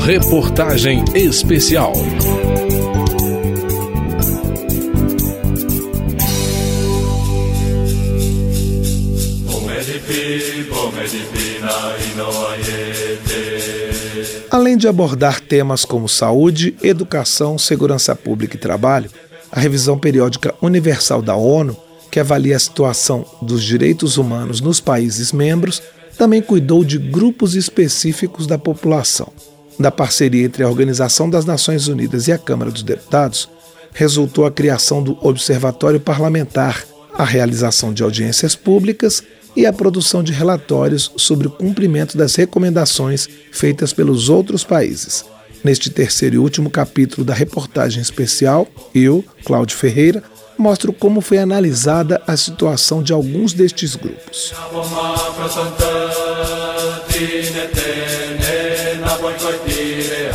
Reportagem Especial. Além de abordar temas como saúde, educação, segurança pública e trabalho, a revisão periódica universal da ONU, que avalia a situação dos direitos humanos nos países membros, também cuidou de grupos específicos da população. Da parceria entre a Organização das Nações Unidas e a Câmara dos Deputados, resultou a criação do Observatório Parlamentar, a realização de audiências públicas e a produção de relatórios sobre o cumprimento das recomendações feitas pelos outros países. Neste terceiro e último capítulo da reportagem especial, eu, Cláudio Ferreira, mostro como foi analisada a situação de alguns destes grupos.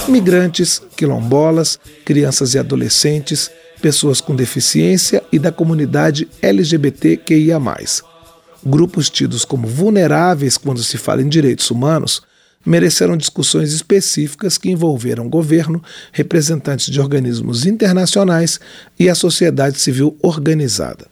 Migrantes, quilombolas, crianças e adolescentes, pessoas com deficiência e da comunidade LGBTQIA. Grupos tidos como vulneráveis quando se fala em direitos humanos mereceram discussões específicas que envolveram governo, representantes de organismos internacionais e a sociedade civil organizada.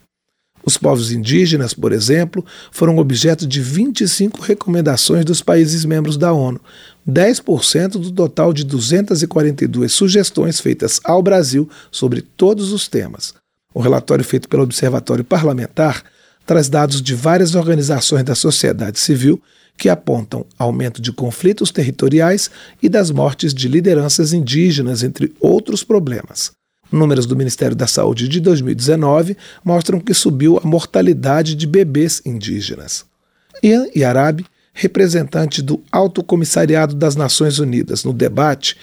Os povos indígenas, por exemplo, foram objeto de 25 recomendações dos países membros da ONU, 10% do total de 242 sugestões feitas ao Brasil sobre todos os temas. O relatório feito pelo Observatório Parlamentar traz dados de várias organizações da sociedade civil que apontam aumento de conflitos territoriais e das mortes de lideranças indígenas, entre outros problemas. Números do Ministério da Saúde de 2019 mostram que subiu a mortalidade de bebês indígenas. Ian Yarabi, representante do Alto Comissariado das Nações Unidas no debate,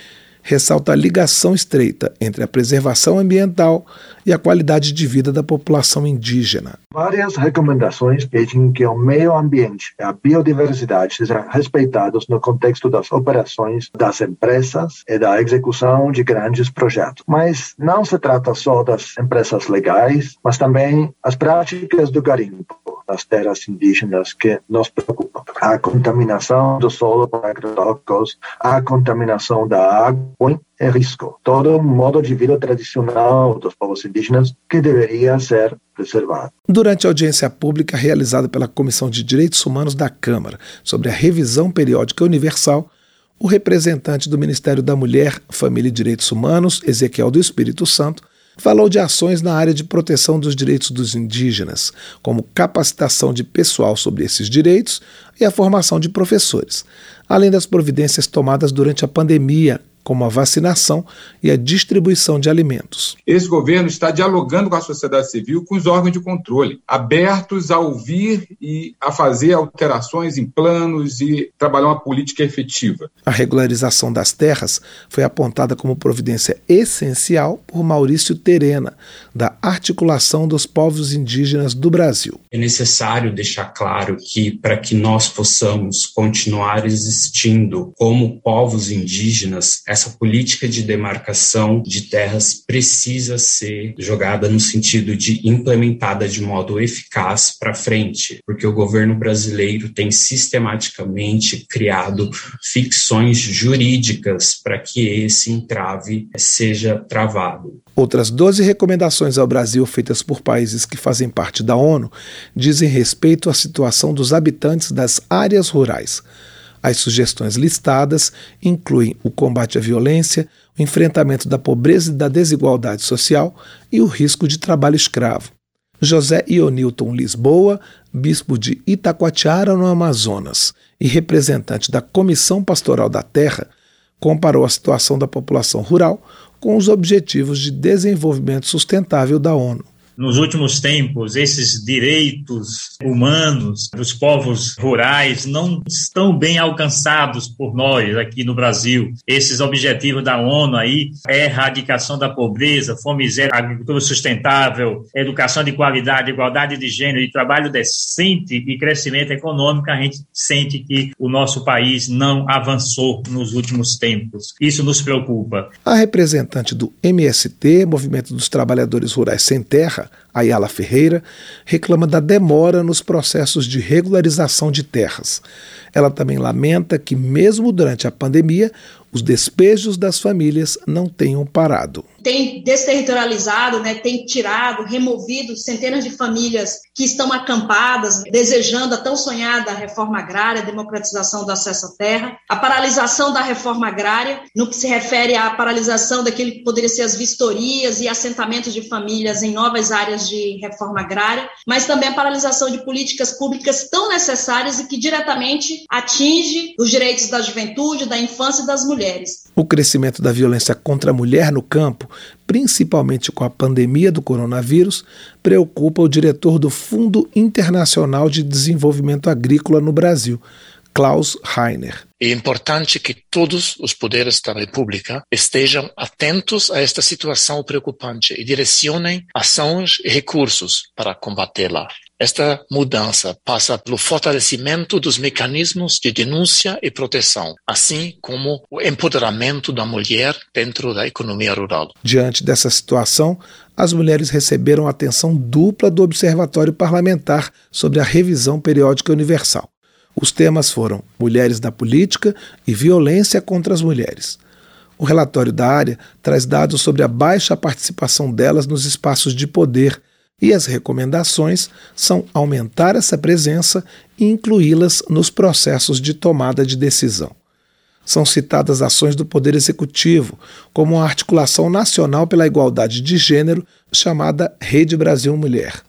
ressalta a ligação estreita entre a preservação ambiental e a qualidade de vida da população indígena. Várias recomendações pedem que o meio ambiente e a biodiversidade sejam respeitados no contexto das operações das empresas e da execução de grandes projetos. Mas não se trata só das empresas legais, mas também as práticas do garimpo nas terras indígenas que nos preocupam. A contaminação do solo por agrotóxicos, a contaminação da água é risco. Todo modo de vida tradicional dos povos indígenas que deveria ser preservado. Durante a audiência pública realizada pela Comissão de Direitos Humanos da Câmara sobre a revisão periódica universal, o representante do Ministério da Mulher, Família e Direitos Humanos, Ezequiel do Espírito Santo, Falou de ações na área de proteção dos direitos dos indígenas, como capacitação de pessoal sobre esses direitos e a formação de professores, além das providências tomadas durante a pandemia como a vacinação e a distribuição de alimentos. Esse governo está dialogando com a sociedade civil, com os órgãos de controle, abertos a ouvir e a fazer alterações em planos e trabalhar uma política efetiva. A regularização das terras foi apontada como providência essencial por Maurício Terena, da Articulação dos Povos Indígenas do Brasil. É necessário deixar claro que, para que nós possamos continuar existindo como povos indígenas, essa política de demarcação de terras precisa ser jogada no sentido de implementada de modo eficaz para frente, porque o governo brasileiro tem sistematicamente criado ficções jurídicas para que esse entrave seja travado. Outras 12 recomendações ao Brasil feitas por países que fazem parte da ONU dizem respeito à situação dos habitantes das áreas rurais. As sugestões listadas incluem o combate à violência, o enfrentamento da pobreza e da desigualdade social e o risco de trabalho escravo. José Ionilton Lisboa, bispo de Itacoatiara, no Amazonas, e representante da Comissão Pastoral da Terra, comparou a situação da população rural com os Objetivos de Desenvolvimento Sustentável da ONU nos últimos tempos, esses direitos humanos dos povos rurais não estão bem alcançados por nós aqui no Brasil. Esses objetivos da ONU aí erradicação da pobreza, fome zero, agricultura sustentável, educação de qualidade, igualdade de gênero e trabalho decente e crescimento econômico, a gente sente que o nosso país não avançou nos últimos tempos. Isso nos preocupa. A representante do MST, Movimento dos Trabalhadores Rurais Sem Terra, America. Ayala Ferreira, reclama da demora nos processos de regularização de terras. Ela também lamenta que, mesmo durante a pandemia, os despejos das famílias não tenham parado. Tem desterritorializado, né, tem tirado, removido centenas de famílias que estão acampadas, desejando a tão sonhada reforma agrária, democratização do acesso à terra, a paralisação da reforma agrária, no que se refere à paralisação daquele que poderia ser as vistorias e assentamentos de famílias em novas áreas de reforma agrária, mas também a paralisação de políticas públicas tão necessárias e que diretamente atinge os direitos da juventude, da infância e das mulheres. O crescimento da violência contra a mulher no campo, principalmente com a pandemia do coronavírus, preocupa o diretor do Fundo Internacional de Desenvolvimento Agrícola no Brasil, Klaus Heiner. É importante que todos os poderes da República estejam atentos a esta situação preocupante e direcionem ações e recursos para combatê-la. Esta mudança passa pelo fortalecimento dos mecanismos de denúncia e proteção, assim como o empoderamento da mulher dentro da economia rural. Diante dessa situação, as mulheres receberam atenção dupla do Observatório Parlamentar sobre a Revisão Periódica Universal. Os temas foram Mulheres na Política e Violência contra as Mulheres. O relatório da área traz dados sobre a baixa participação delas nos espaços de poder e as recomendações são aumentar essa presença e incluí-las nos processos de tomada de decisão. São citadas ações do Poder Executivo, como a Articulação Nacional pela Igualdade de Gênero, chamada Rede Brasil Mulher.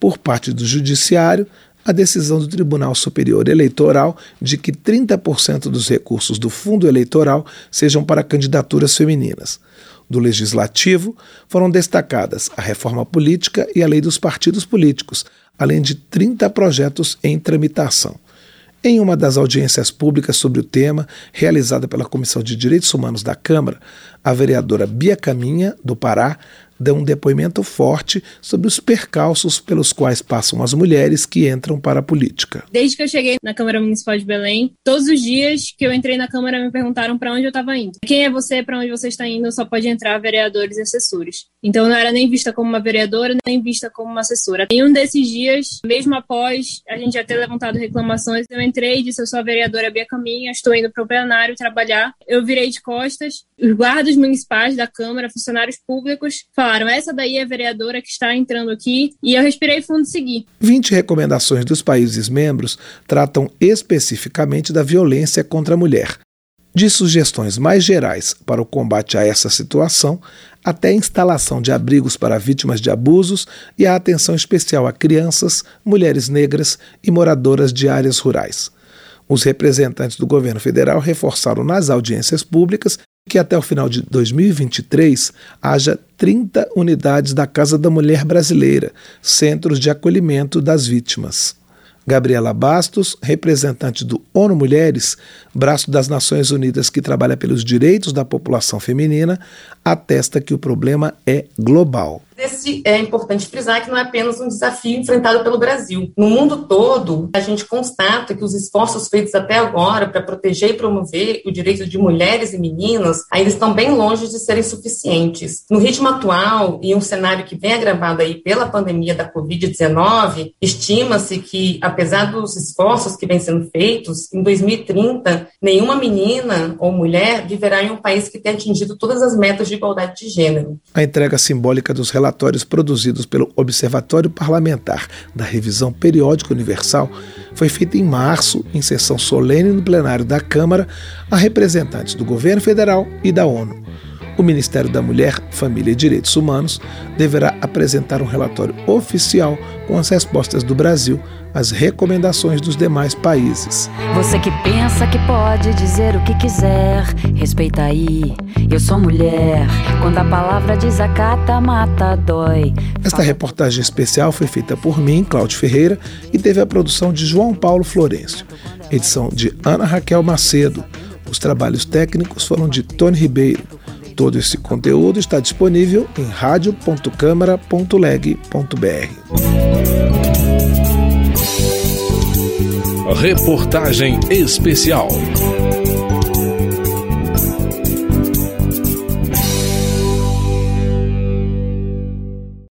Por parte do Judiciário, a decisão do Tribunal Superior Eleitoral de que 30% dos recursos do fundo eleitoral sejam para candidaturas femininas. Do Legislativo foram destacadas a reforma política e a lei dos partidos políticos, além de 30 projetos em tramitação. Em uma das audiências públicas sobre o tema, realizada pela Comissão de Direitos Humanos da Câmara, a vereadora Bia Caminha, do Pará, dão um depoimento forte sobre os percalços pelos quais passam as mulheres que entram para a política. Desde que eu cheguei na Câmara Municipal de Belém, todos os dias que eu entrei na Câmara me perguntaram para onde eu estava indo. Quem é você, para onde você está indo? Só pode entrar vereadores e assessores. Então eu não era nem vista como uma vereadora, nem vista como uma assessora. Em um desses dias, mesmo após a gente já ter levantado reclamações, eu entrei e disse: Eu sou a vereadora Bia Caminha, estou indo para o plenário trabalhar. Eu virei de costas. Os guardas municipais da Câmara, funcionários públicos, falaram: essa daí é a vereadora que está entrando aqui, e eu respirei fundo e segui. 20 recomendações dos países membros tratam especificamente da violência contra a mulher. De sugestões mais gerais para o combate a essa situação, até a instalação de abrigos para vítimas de abusos e a atenção especial a crianças, mulheres negras e moradoras de áreas rurais. Os representantes do governo federal reforçaram nas audiências públicas que até o final de 2023 haja 30 unidades da Casa da Mulher Brasileira, centros de acolhimento das vítimas. Gabriela Bastos, representante do ONU Mulheres, braço das Nações Unidas que trabalha pelos direitos da população feminina, atesta que o problema é global. Esse é importante frisar que não é apenas um desafio enfrentado pelo Brasil. No mundo todo, a gente constata que os esforços feitos até agora para proteger e promover o direito de mulheres e meninas ainda estão bem longe de serem suficientes. No ritmo atual e um cenário que vem agravado aí pela pandemia da Covid-19, estima-se que, apesar dos esforços que vêm sendo feitos, em 2030, nenhuma menina ou mulher viverá em um país que tenha atingido todas as metas de igualdade de gênero. A entrega simbólica dos relatos relatórios produzidos pelo Observatório Parlamentar da Revisão Periódica Universal foi feita em março, em sessão solene no plenário da Câmara, a representantes do governo federal e da ONU. O Ministério da Mulher, Família e Direitos Humanos deverá apresentar um relatório oficial com as respostas do Brasil às recomendações dos demais países. Você que pensa que pode dizer o que quiser, respeita aí. Eu sou mulher. Quando a palavra desacata, mata, dói. Esta reportagem especial foi feita por mim, Cláudio Ferreira, e teve a produção de João Paulo Florencio. Edição de Ana Raquel Macedo. Os trabalhos técnicos foram de Tony Ribeiro. Todo esse conteúdo está disponível em radio.câmara.leg.br. Reportagem especial.